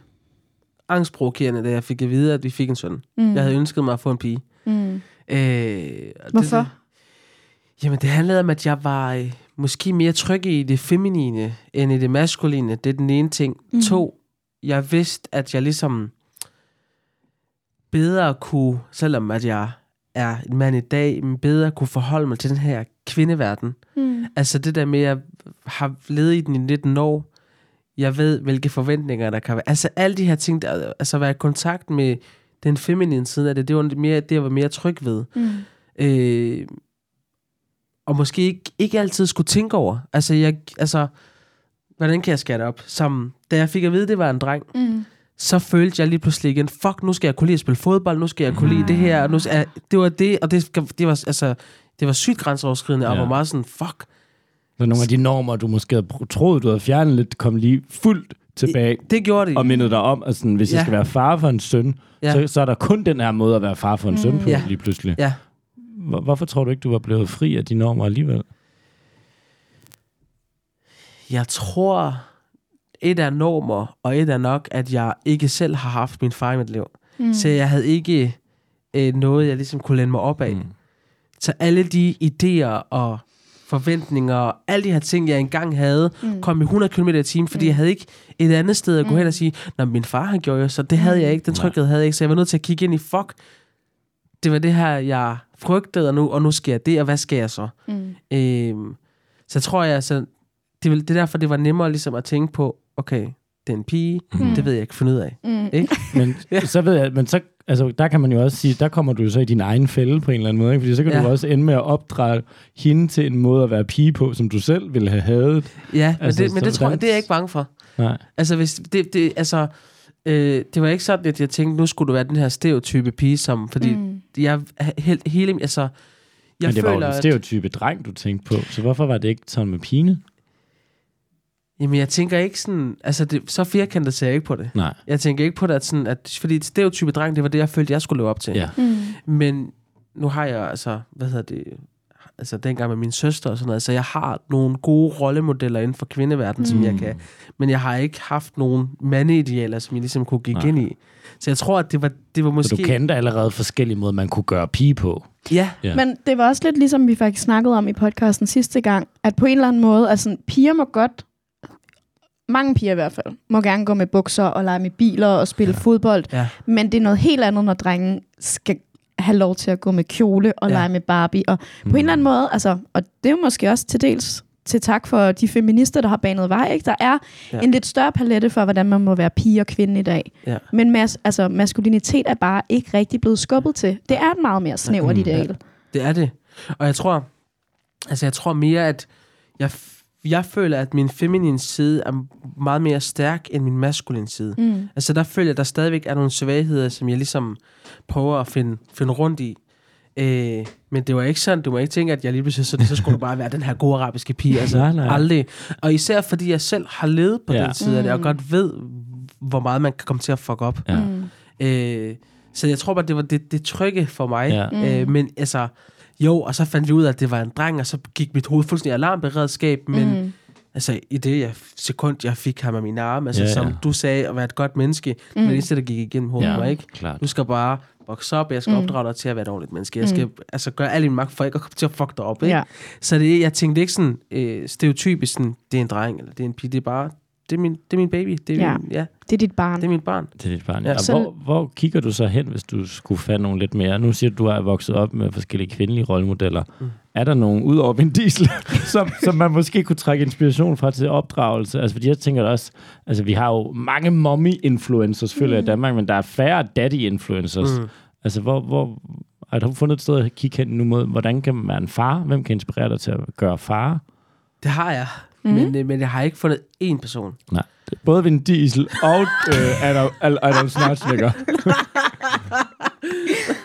angstprovokerende, da jeg fik at vide, at vi fik en søn. Mm. Jeg havde ønsket mig at få en pige. Mm. Øh, Hvorfor? Det, jamen, det handlede om, at jeg var øh, måske mere tryg i det feminine, end i det maskuline. Det er den ene ting. Mm. To, jeg vidste, at jeg ligesom bedre kunne, selvom at jeg er en mand i dag, men bedre kunne forholde mig til den her kvindeverden. Mm. Altså det der med, at jeg har levet i den i 19 år, jeg ved, hvilke forventninger der kan være. Altså alle de her ting, der, altså være i kontakt med den feminine side af det, det var mere, det, jeg var mere tryg ved. Mm. Øh, og måske ikke, ikke altid skulle tænke over. Altså, jeg, altså, hvordan kan jeg skære det op? Som, da jeg fik at vide, det var en dreng, Mm. så følte jeg lige pludselig igen, fuck, nu skal jeg kunne lide at spille fodbold, nu skal jeg kunne lide det her, og nu skal, det var det, og det, det var, altså, det var sygt grænseoverskridende, og Ja. var meget sådan, fuck, Så nogle af de normer, du måske havde troet, du havde fjernet lidt, kom lige fuldt tilbage det gjorde det. og mindede dig om, at sådan, hvis ja. jeg skal være far for en søn, ja. Så, så er der kun den her måde at være far for en mm. søn på Ja. lige pludselig. Ja, hvorfor tror du ikke, du var blevet fri af de normer alligevel? jeg tror, et er normer, og et er nok, at jeg ikke selv har haft min far i mit liv. Mm. Så jeg havde ikke øh, noget, jeg ligesom kunne læne mig op af. Mm. Mm. Så alle de idéer og forventninger og alle de her ting, jeg engang havde, mm. kom i 100 km i timen, fordi mm. jeg havde ikke et andet sted at gå mm. hen og sige, Nå, min far han gjorde jo, så det havde jeg ikke, den tryghed havde jeg ikke, så jeg var nødt til at kigge ind i, fuck, det var det her, jeg frygtede, og nu, og nu sker jeg det, og hvad skal jeg så? Mm. Øhm, så tror jeg, så det, vil- det er derfor, det var nemmere ligesom at tænke på, okay, det er en pige, mm. det ved jeg ikke finde ud af. Mm. Ikke? Men ja. så ved jeg, men så, altså, der kan man jo også sige, der kommer du jo så i din egen fælde på en eller anden måde, ikke? fordi så kan ja. Du også ende med at opdrage hende til en måde at være pige på, som du selv ville have hadet. Ja, men, Altså, det, men det tror jeg, det er jeg ikke bange for. Nej. Altså, hvis det, det, altså, øh, det var ikke sådan, at jeg tænkte, nu skulle du være den her stereotype pige, som, fordi mm. Jeg he, hele, altså, jeg men det var jo føler, en at, stereotype dreng, du tænkte på, så hvorfor var det ikke sådan med pine? jamen, jeg tænker ikke sådan, altså, det, så firkantet ser jeg ikke på det. Nej. Jeg tænker ikke på det, at, sådan, at fordi et stereotype dreng, det var det, jeg følte, jeg skulle leve op til. Ja. Mm. Men nu har jeg, altså, hvad hedder det, altså dengang med min søster og sådan noget, så jeg har nogle gode rollemodeller inden for kvindeverdenen, mm. som jeg kan, men jeg har ikke haft nogen mandeidealer, som jeg ligesom kunne gik Nej. ind i. Så jeg tror, at det var, det var måske... Så du kendte allerede forskellige måder, man kunne gøre pige på. Ja, Ja. Men det var også lidt ligesom vi faktisk snakkede om i podcasten sidste gang, at på en eller anden måde, altså piger må godt, mange piger i hvert fald, må gerne gå med bukser og lege med biler og spille ja. fodbold, ja. men det er noget helt andet, når drengen skal have lov til at gå med kjole og Ja. ja. lege med Barbie. Og på en eller anden måde, altså, og det er jo måske også til dels til tak for de feminister, der har banet vej. Ikke? Der er Ja. ja. en lidt større palette for, hvordan man må være pige og kvinde i dag. Ja. Men mas- altså, maskulinitet er bare ikke rigtig blevet skubbet til. Det er et meget mere snævert Mm, ideal. Det er det. Og jeg tror, altså jeg tror mere, at jeg, jeg føler, at min feminine side er meget mere stærk end min maskuline side. Mm. Altså der føler jeg, at der stadigvæk er nogle svagheder, som jeg ligesom prøver at finde, finde rundt i. Øh, men det var ikke sådan, du må ikke tænke, at jeg lige pludselig, så, så skulle du bare være den her gode arabiske pige. Altså, Nej, nej. aldrig. Og især fordi jeg selv har levet på Ja. ja. den side af det, og Mm. godt ved, hvor meget man kan komme til at fuck op. Ja. Mm. Øh, så jeg tror bare, det var det, det trygge for mig. Ja. Mm. Øh, men altså, jo, og så fandt vi ud af, at det var en dreng, og så gik mit hoved fuldstændig i alarmberedskab, men Mm. altså, i det jeg, sekund, jeg fik ham af min arme, altså, Ja, ja, som du sagde, at være et godt menneske, mm. det er det eneste, der gik igennem hovedet Ja, mig, ikke? klart. Du skal bare vokse op, jeg skal Mm. mm. opdrage dig til at være et ordentligt menneske. Jeg skal altså, gøre al min magt for ikke at komme til at fuck dig op, ikke? Ja. Så det, jeg tænkte ikke sådan øh, stereotypisk, sådan, det er en dreng, eller det er en pige, det er bare, det er min, det er min baby, det er, Ja. min, ja, Det er dit barn. det er mit barn. til dit barn. Ja. Ja. Og Så- hvor, hvor kigger du så hen, hvis du skulle finde nogle lidt mere? Nu siger du, du har vokset op med forskellige kvindelige rollemodeller. Mm. Mm. Er der nogen, ud over Vin Diesel, som, som man måske kunne trække inspiration fra til opdragelse? Altså, fordi jeg tænker da også, altså vi har jo mange mommy-influencers, føler jeg, i Danmark, men der er færre daddy-influencers. Mm. Mm. Altså, hvor, hvor, har du fundet et sted at kigge hen nu mod, hvordan kan man være en far? Hvem kan inspirere dig til at gøre far? Det har jeg. Mm. men, øh, men jeg har ikke fundet én person. Nej. Både Vin Diesel og øh, Adam, Adam Schwarzenegger.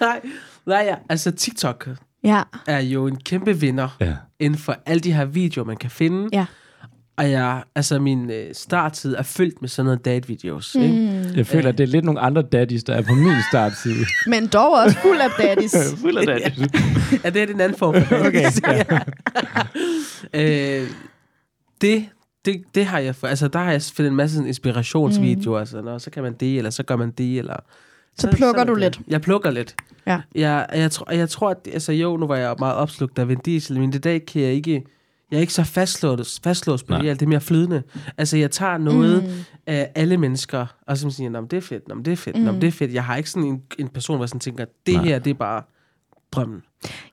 nej, nej, ja. altså TikTok Ja. er jo en kæmpe vinder Ja. inden for alle de her videoer, man kan finde. Ja. Og jeg, altså min øh, starttid er fyldt med sådan noget date-videos. Mm. Ikke? Jeg føler, at det er lidt nogle andre daddies, der er på min startside. Men dog også fuld af daddies. Fuld af daddies. Ja, det er den anden form for Okay, øh, det, det, det har jeg, for- altså der har jeg fundet en masse sådan inspirationsvideoer, mm. altså, nå, så kan man det, eller så gør man det, eller... Så plukker er du det. lidt. Jeg plukker lidt. Ja. Jeg, jeg, tror, jeg tror, at, altså jo, nu var jeg meget opslugt af Vin Diesel, men i dag kan jeg ikke, jeg er ikke så fastlåst, fastlåst på Nej. det, alt det er mere flydende. Altså jeg tager noget Mm. af alle mennesker, og så siger, men det er fedt, Nå, det er fedt, mm. Nå, det er fedt. Jeg har ikke sådan en, en person, hvor jeg sådan tænker, det Nej. her, det er bare drømmen.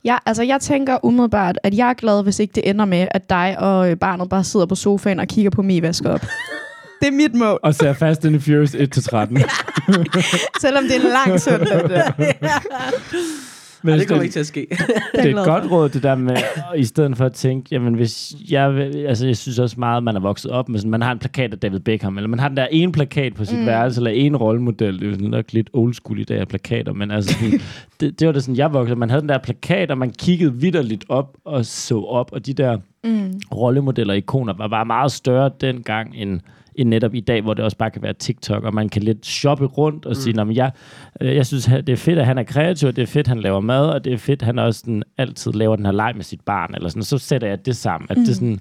Ja, altså jeg tænker umiddelbart, at jeg er glad, hvis ikke det ender med, at dig og øh, barnet bare sidder på sofaen og kigger på mig vaske op. det er mit mål, Og ser Fast and Furious 1-13. selvom det er en lang søndag. Men hvis det kommer ikke til at ske. det er et godt råd, det der med, i stedet for at tænke, jamen hvis jeg, vil- altså jeg synes også meget, at man er vokset op med sådan, man har en plakat af David Beckham, eller man har den der ene plakat på sit mm. værelse, eller en rollemodel, det er jo sådan nok lidt old school i dag af plakater, men altså sådan, det, det var det sådan, jeg voksede man havde den der plakat, og man kiggede vidderligt op og så op, og de der Mm. rollemodeller og ikoner var bare meget større dengang, end, end netop i dag, hvor det også bare kan være TikTok, og man kan lidt shoppe rundt og sige, mm. jeg, øh, jeg synes, det er fedt, at han er kreativ, og det er fedt, at han laver mad, og det er fedt, at han også sådan, altid laver den her leg med sit barn, eller sådan, så sætter jeg det sammen. At det sådan,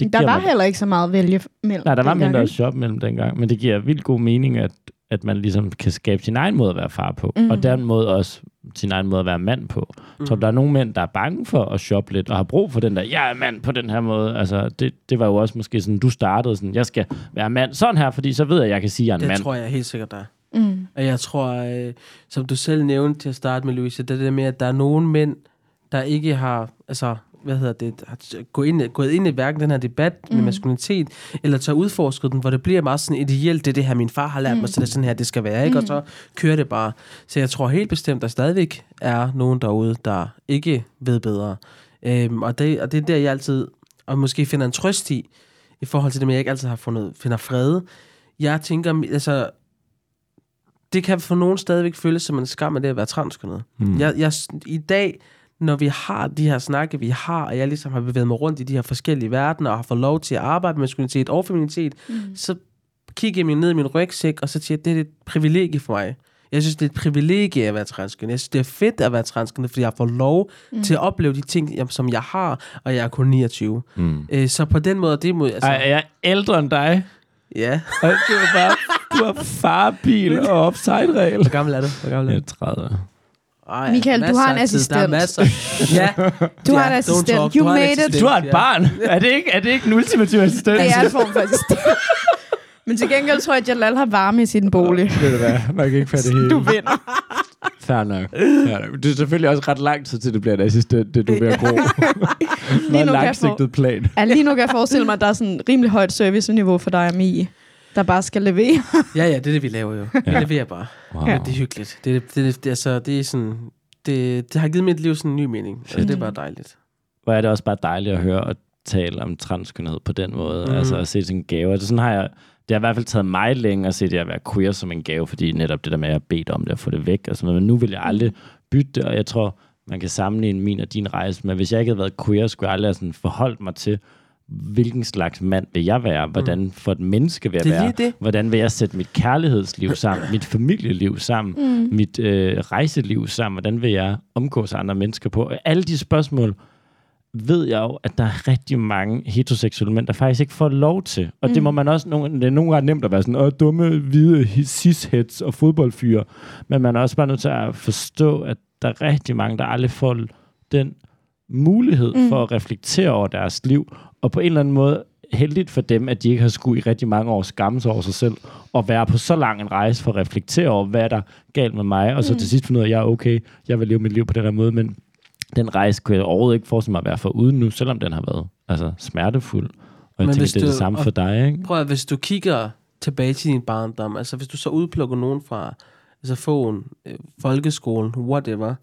det Der var mig, heller ikke så meget at vælge mellem. Nej, der var mindre at shoppe mellem dengang, men det giver vildt god mening, at, at man ligesom kan skabe sin egen måde at være far på, mm. og den måde også sin egen måde at være mand på. Mm. Så der er nogle mænd, der er bange for at shoppe lidt, og har brug for den der, jeg er mand på den her måde. Altså, det, det var jo også måske sådan, du startede sådan, jeg skal være mand sådan her, fordi så ved jeg, at jeg kan sige, at jeg er en Det mand. tror jeg helt sikkert, der er. Mm. Og jeg tror, øh, som du selv nævnte til at starte med, Louise, det er det med, at der er nogle mænd, der ikke har, altså, hvad hedder det, har gået ind, gået ind i hverken den her debat mm. med maskulinitet, eller tager udforsket den, hvor det bliver meget sådan ideelt, det er det her, min far har lært mm. mig, så det er sådan her, det skal være, ikke? Og så kører det bare. Så jeg tror helt bestemt, der stadigvæk er nogen derude, der ikke ved bedre. Øhm, og, det, og det er der, jeg altid, og måske finder en trøst i, i forhold til det med, at jeg ikke altid har fundet, finder fred. Jeg tænker, altså, det kan for nogen stadigvæk føles som en skam af det at være transkønnet. Mm. Jeg, jeg, I dag, når vi har de her snakke, vi har, og jeg ligesom har bevæget mig rundt i de her forskellige verdener, og har fået lov til at arbejde med maskulinitet og feminitet, mm. så kigger jeg mig ned i min rygsæk, og så siger jeg, det er et privilegie for mig. Jeg synes, det er et privilegie at være transkønnet. Jeg synes, det er fedt at være transkønnet, fordi jeg får lov mm. til at opleve de ting, som jeg har, og jeg er kun 29. Mm. Øh, så på den måde, det må... Altså, Ej, jeg er ældre end dig, ja. og du er bare du har farbil og offside-regel. Hvor gammel er du? Hvor gammel er Jeg du? er 30. Ej, Michael, du har en tid. Der er assistent. masser. ja, Du ja, har en assistent. talk. You Du made it. assistent, Du har et barn. Er det ikke, er det ikke en ultimativ assistent? Det er en form for assistent. Men til gengæld tror jeg, at Jalal har varme i sin bolig. Ved du hvad? Man kan ikke fatte det hele. Du vinder. Fair nok. Fair nok. Det er selvfølgelig også ret lang tid til, det bliver en assistent, det du er ved at gro. Lige Meget nu kan jeg få- langsigtet plan. Ja, lige nu kan jeg forestille mig, at der er sådan rimelig højt serviceniveau for dig og Mie, der bare skal levere. Ja, ja, det er det, vi laver jo. Vi Ja. leverer bare. Wow. Ja. Det er hyggeligt. Det, er- det, det, det, altså, det er sådan... Det, det har givet mit liv sådan en ny mening. Altså, det er bare dejligt. Hvor er det også bare dejligt at høre og tale om transkønnhed på den måde. Mm. Altså at se det som en gave. Altså, sådan har jeg, det har i hvert fald taget mig længe at se det at være queer som en gave, fordi netop det der med, at jeg har bedt om det og få det væk. Og sådan noget. Men nu vil jeg aldrig bytte det, og jeg tror, man kan sammenligne min og din rejse med, hvis jeg ikke havde været queer, skulle jeg aldrig have sådan forholdt mig til, hvilken slags mand vil jeg være? Hvordan for et menneske vil jeg Det være? det. Hvordan vil jeg sætte mit kærlighedsliv sammen? mit familieliv sammen? Mm. Mit øh, rejseliv sammen? Hvordan vil jeg omgås andre mennesker på? Alle de spørgsmål ved jeg jo, at der er rigtig mange heteroseksuelle mænd, der faktisk ikke får lov til. Og mm. det må man også, nogle, det er nogle gange nemt at være sådan, åh, dumme, hvide cis-heads og fodboldfyre. Men man er også bare nødt til at forstå, at der er rigtig mange, der aldrig får den mulighed mm. for at reflektere over deres liv, og på en eller anden måde heldigt for dem, at de ikke har skulle i rigtig mange år skamme sig over sig selv, og være på så lang en rejse for at reflektere over, hvad der er galt med mig, og så mm. til sidst finde ud af, at jeg er okay, jeg vil leve mit liv på den her måde, men den rejse kunne jeg overhovedet ikke forestille mig at være for uden nu, selvom den har været altså, smertefuld. Og jeg Men tænker, det er det du- samme og- for dig, ikke? Prøv at, hvis du kigger tilbage til din barndom, altså hvis du så udplukker nogen fra altså fogen, øh, folkeskolen, whatever,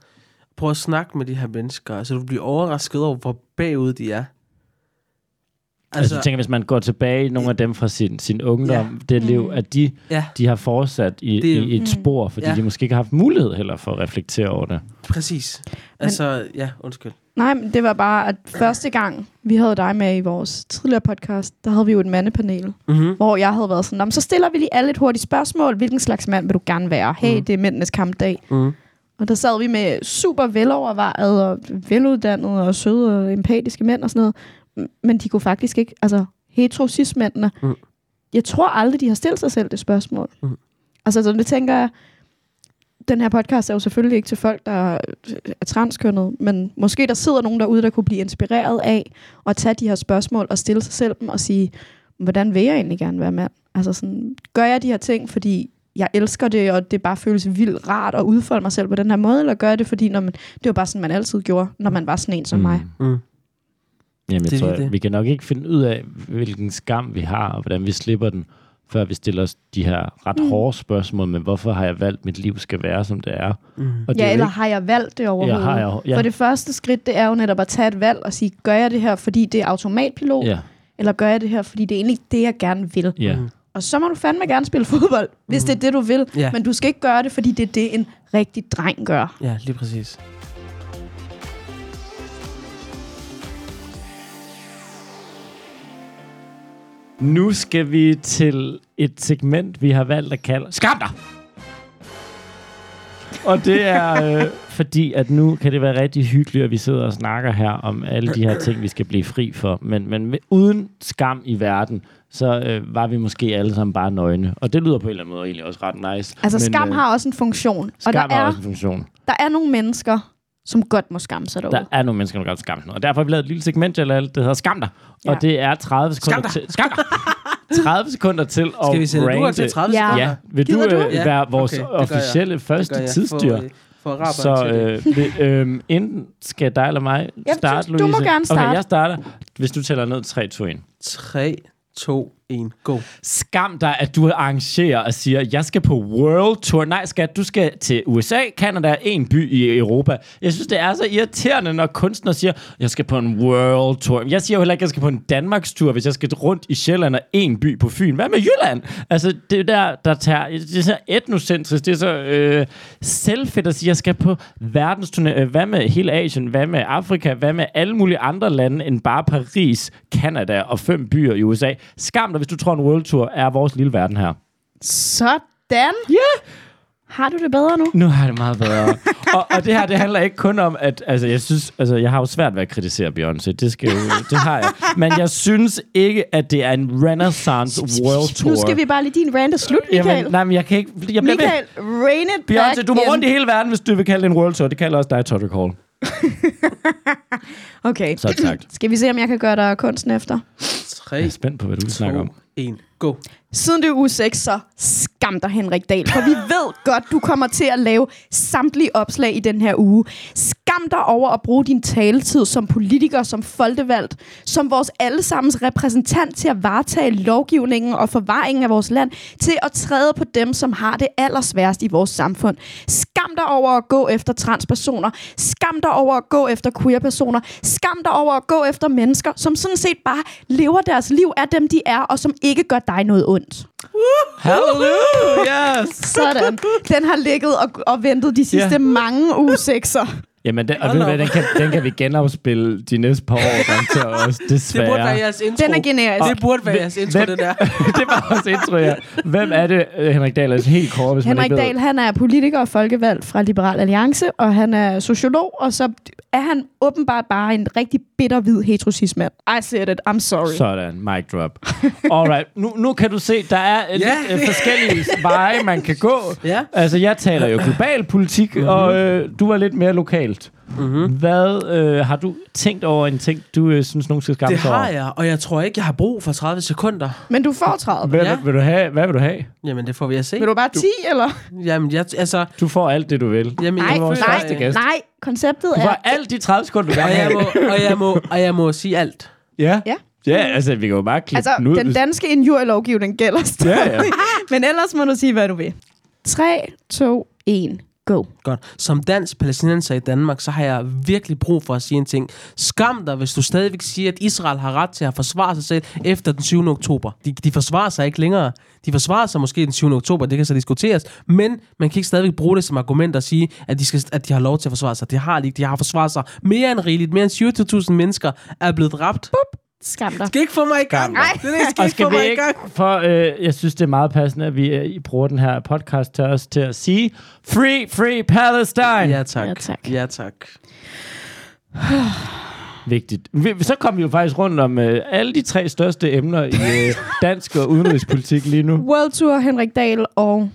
prøv at snakke med de her mennesker, altså du bliver overrasket over, hvor bagud de er. Altså, jeg tænker, hvis man går tilbage i nogle af dem fra sin, sin ungdom, Ja. det liv, at de, ja, de har fortsat i, Det- i et spor, fordi Ja. de måske ikke har haft mulighed heller for at reflektere over det. præcis. Altså, ja, undskyld. Nej, men det var bare, at første gang, vi havde dig med i vores tidligere podcast, der havde vi jo et mandepanel, Mm-hmm. hvor jeg havde været sådan, "Nå, men så stiller vi lige alle et hurtigt spørgsmål. Hvilken slags mand vil du gerne være? Hey, Mhm. det er mændenes kampdag. Mm. Og der sad vi med super velovervejet og veluddannede og søde og empatiske mænd og sådan noget. Men de kunne faktisk ikke, altså heterosis-mændene, Mm. jeg tror aldrig, de har stillet sig selv det spørgsmål. Mm. Altså, så det tænker jeg, den her podcast er jo selvfølgelig ikke til folk, der er transkønnet, men måske der sidder nogen derude, der kunne blive inspireret af at tage de her spørgsmål og stille sig selv dem og sige, hvordan vil jeg egentlig gerne være mand? Altså sådan, gør jeg de her ting, fordi jeg elsker det, og det bare føles vildt rart at udfolde mig selv på den her måde, eller gør jeg det, fordi når man, det var bare sådan, man altid gjorde, når man var sådan en som mm. mig. Mm. Jamen, Det jeg er tror, det. vi kan nok ikke finde ud af, hvilken skam vi har, og hvordan vi slipper den, før vi stiller os de her ret Mm. hårde spørgsmål med, hvorfor har jeg valgt, at mit liv skal være, som det er. Mm. Og det er Ja, jo eller ikke- har jeg valgt det overhovedet? har jeg- ja. For det første skridt, det er jo netop at tage et valg og sige, gør jeg det her, fordi det er automatpilot, Ja, eller gør jeg det her, fordi det er egentlig det, jeg gerne vil? ja. Mm. Og så må du fandme gerne spille fodbold, hvis det er det, du vil. Ja. Men du skal ikke gøre det, fordi det er det, en rigtig dreng gør. Ja, lige præcis. Nu skal vi til et segment, vi har valgt at kalde Skam dig! Og det er øh, fordi, at nu kan det være rigtig hyggeligt, at vi sidder og snakker her om alle de her ting, vi skal blive fri for. Men, men med- uden skam i verden, så øh, var vi måske alle sammen bare nøgne. Og det lyder på en eller anden måde egentlig også ret nice. Altså, men, skam har også en funktion. skam og der har er, også en funktion. der er nogle mennesker, som godt må skamme sig derude. Der er nogle mennesker, der godt skam sig. Og derfor har vi lavet et lille segment, Jalal, det hedder Skam dig. Ja. Og det er 30 sekunder Skam dig! til... Skam dig! 30 sekunder til at Skal vi du rante- til 30 Ja. sekunder? Ja, vil Gider du, du? øh, være vores Okay, gør jeg. officielle første jeg. tidsdyr? For, øh, for Så til det. øh, vil, øh, enten skal dig eller mig starte, synes, du må Louise? gerne starte. Okay, jeg starter. Hvis du tæller ned 3, 2, 1. 3, 2, en, go. Skam dig, at du arrangerer og siger, at jeg skal på World Tour. Nej, skat, du skal til USA, Canada, en by i Europa. Jeg synes, det er så irriterende, når kunstnere siger, jeg skal på en World Tour. Jeg siger jo heller ikke, at jeg skal på en Danmarks Tour, hvis jeg skal rundt i Sjælland og en by på Fyn. Hvad med Jylland? Altså, det er der, der tager... Det er så etnocentrisk, det er så øh, selvfedt at sige, at jeg skal på verdensturné. Øh, hvad med hele Asien? Hvad med Afrika? Hvad med alle mulige andre lande end bare Paris, Canada og fem byer i USA? Skam dig, hvis du tror, en World Tour er vores lille verden her. Sådan. Ja! Har du det bedre nu? Nu har jeg det meget bedre. og, og det her, det handler ikke kun om, at altså, jeg synes, altså, jeg har jo svært ved at kritisere Beyoncé. Det, skal jo, det har jeg. Men jeg synes ikke, at det er en renaissance world tour. Nu skal vi bare lige din rant er slut, Michael. Jamen, nej, men jeg kan ikke... Jeg. Michael, rain it Beyoncé, back du må in. rundt i hele verden, hvis du vil kalde det en world tour. Det kalder også dig, Todd Call. Okay. Så sagt. Skal vi se, om jeg kan gøre dig kunsten efter? 3, Jeg er spændt på, hvad du vil snakke om. 2, 1, go. Siden det er uge 6, så skam dig, Henrik Dahl. For vi ved godt, du kommer til at lave samtlige opslag i den her uge. Skam dig over at bruge din taletid som politiker, som folkevalgt, som vores allesammens repræsentant til at varetage lovgivningen og forvaringen af vores land, til at træde på dem, som har det allersværst i vores samfund. Skam dig over at gå efter transpersoner. Skam dig over at gå efter queer-personer. Skam dig over at gå efter mennesker, som sådan set bare lever deres liv af dem, de er, og som ikke gør dig noget ondt. Hallelujah! Yes! Sådan. Den har ligget og, og ventet de sidste Ja. mange uge sekser. Jamen, den, og Hold ved du hvad, den, kan, den kan vi genafspille de næste par år, garanteret også, Det desværre. burde være jeres intro. Den er generisk. Det burde være jeres intro, Hvem- det der. det var også intro, ja. Hvem er det, øh, Henrik Dahl? Altså helt kort, hvis Henrik man ikke Dahl, han er politiker og folkevalgt fra Liberal Alliance, og han er sociolog, og så er han åbenbart bare en rigtig bitter, hvid heterosismand. I said it, I'm sorry. Sådan, mic drop. Alright, nu, nu kan du se, der er Ja. lidt øh, forskellige veje, man kan gå. Ja. Altså, jeg taler jo global politik, mm-hmm. og øh, du var lidt mere lokalt. Mm-hmm. Hvad øh, har du tænkt over en ting, du øh, synes, nogen skal skamme Det sig over? har jeg, og jeg tror ikke, jeg har brug for 30 sekunder. Men du får 30. Hvad, Ja. vil du have? Hvad vil du have? Jamen, det får vi at se. Vil du bare 10, eller? Jamen, jeg, altså... Du får alt det, du vil. Jamen, Nej, jeg vores nej, gæst. nej. Konceptet Du er... får alt de 30 sekunder, du Og gerne jeg, vil må, og, jeg må, og jeg må sige alt. Ja. Ja. Ja, altså, vi kan jo bare klippe Altså, den ud. den danske injurielovgivning gælder stadig. Ja, ja. Men ellers må du sige, hvad du vil. 3, 2, 1, go. Godt. Som dansk palæstinenser i Danmark, så har jeg virkelig brug for at sige en ting. Skam dig, hvis du stadigvæk siger, at Israel har ret til at forsvare sig selv efter den 7. oktober. De, de forsvarer sig ikke længere. De forsvarer sig måske den 7. oktober, det kan så diskuteres, men man kan ikke stadigvæk bruge det som argument og sige, at de, skal, at de har lov til at forsvare sig. De har de ikke. De har forsvaret sig mere end rigeligt. Mere end 20.000 mennesker er blevet dræbt. Bup. Skam dig. Skal ikke få mig i gang. Nej. Det der skal Og ikke skal få vi mig i ikke, gang. for øh, jeg synes, det er meget passende, at vi øh, I bruger den her podcast til os til at sige, Free, free Palestine! Ja, tak. Ja, tak. Ja, tak. Vigtigt. Vi- Så kom vi jo faktisk rundt om øh, alle de tre største emner i øh, dansk og udenrigspolitik lige nu. World Tour, Henrik Dahl og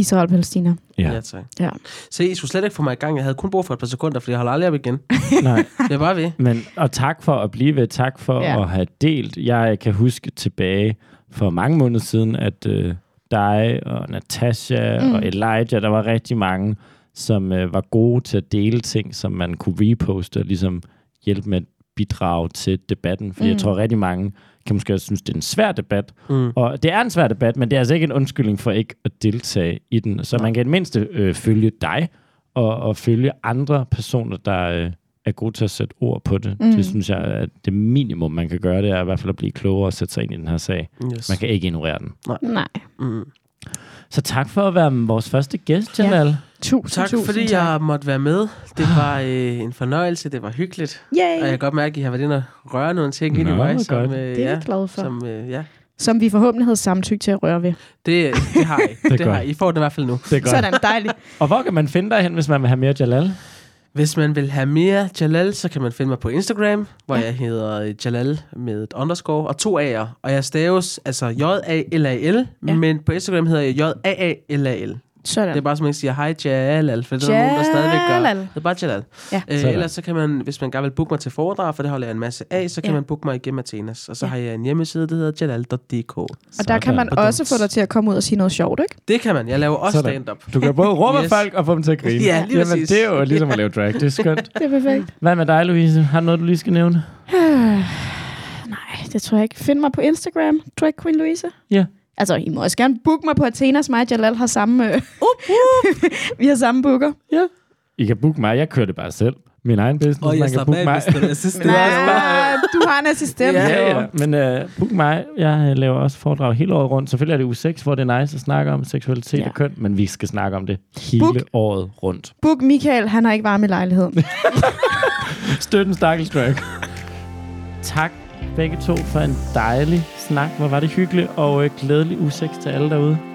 Israel-Palæstina. Ja, Ja, tak. Ja. Se, I skulle slet ikke få mig i gang. Jeg havde kun brug for et par sekunder, for jeg holder aldrig op igen. nej. Jeg er bare ved. Men, og tak for at blive ved. Tak for Ja. at have delt. Jeg kan huske tilbage for mange måneder siden, at øh, dig og Natasha Mm. mm. og Elijah, der var rigtig mange, som øh, var gode til at dele ting, som man kunne reposte og ligesom hjælpe med bidrage til debatten. For mm. Jeg tror, rigtig mange kan måske også synes, det er en svær debat. Mm. Og det er en svær debat, men det er altså ikke en undskyldning for ikke at deltage i den. Så Nej. man kan i det mindste øh, følge dig, og, og følge andre personer, der øh, er gode til at sætte ord på det. Mm. Det synes jeg, at det minimum, man kan gøre, det er i hvert fald at blive klogere og sætte sig ind i den her sag. Yes. Man kan ikke ignorere den. Nej. Mm. Så tak for at være vores første gæst, Jalal. Ja. Tusind, Tak, tusind fordi tak. jeg måtte være med. Det var øh, en fornøjelse, det var hyggeligt. Og jeg Yay! kan godt mærke, at I har været inde og røre nogle ting ind i mig, som, øh, Det er ja, glad for. Som, øh, ja. som vi forhåbentlig havde samtykke til at røre ved. Det, det har I. er det, har godt. I. I får det i hvert fald nu. Det er godt. Sådan, dejligt. Og hvor kan man finde dig hen, hvis man vil have mere Jalal? Hvis man vil have mere Jalal, så kan man finde mig på Instagram, hvor Ja. jeg hedder Jalal med et underscore og to A'er. Og jeg staves altså J-A-L-A-L, Ja. men på Instagram hedder jeg J-A-A-L-A-L. Sådan. Det er bare som man siger, hej Jalal, for det er der nogen, der stadigvæk gør. Det er bare Jalal. Ja. Øh, Sådan. ellers så kan man, hvis man gerne vil booke mig til foredrag, for det holder jeg en masse af, så kan Ja. man booke mig igennem Athenas. Og så Ja. har jeg en hjemmeside, der hedder jalal.dk. Og der kan man Sådan. også få dig til at komme ud og sige noget sjovt, ikke? Det kan man. Jeg laver også Sådan. stand-up. Du kan både råbe yes. Folk og få dem til at grine. Ja, lige Jamen, præcis. det er jo ligesom at lave drag. Det er skønt. Det er perfekt. Hvad med dig, Louise? Har du noget, du lige skal nævne? Nej, det tror jeg ikke. Find mig på Instagram, Drag Queen Louise. Ja. Altså, I må også gerne booke mig på Athenas. Mig og Jalal har samme... Øh, vi har samme booker. I kan booke mig. Jeg kører det bare selv. Min egen business. Og jeg man kan booke mig. assistent. Nej, du har en assistent. Ja, Ja, ja. Men uh, book mig. Jeg øh, laver også foredrag hele året rundt. Selvfølgelig er det uge 6, hvor det er nice at snakke om seksualitet Ja. ja. og køn, men vi skal snakke om det hele Book. året rundt. Book Michael, han har ikke varme i lejligheden. Støt en stakkels tak begge to for en dejlig snak. Hvor var det hyggeligt, og øh, glædelig uge 6 til alle derude.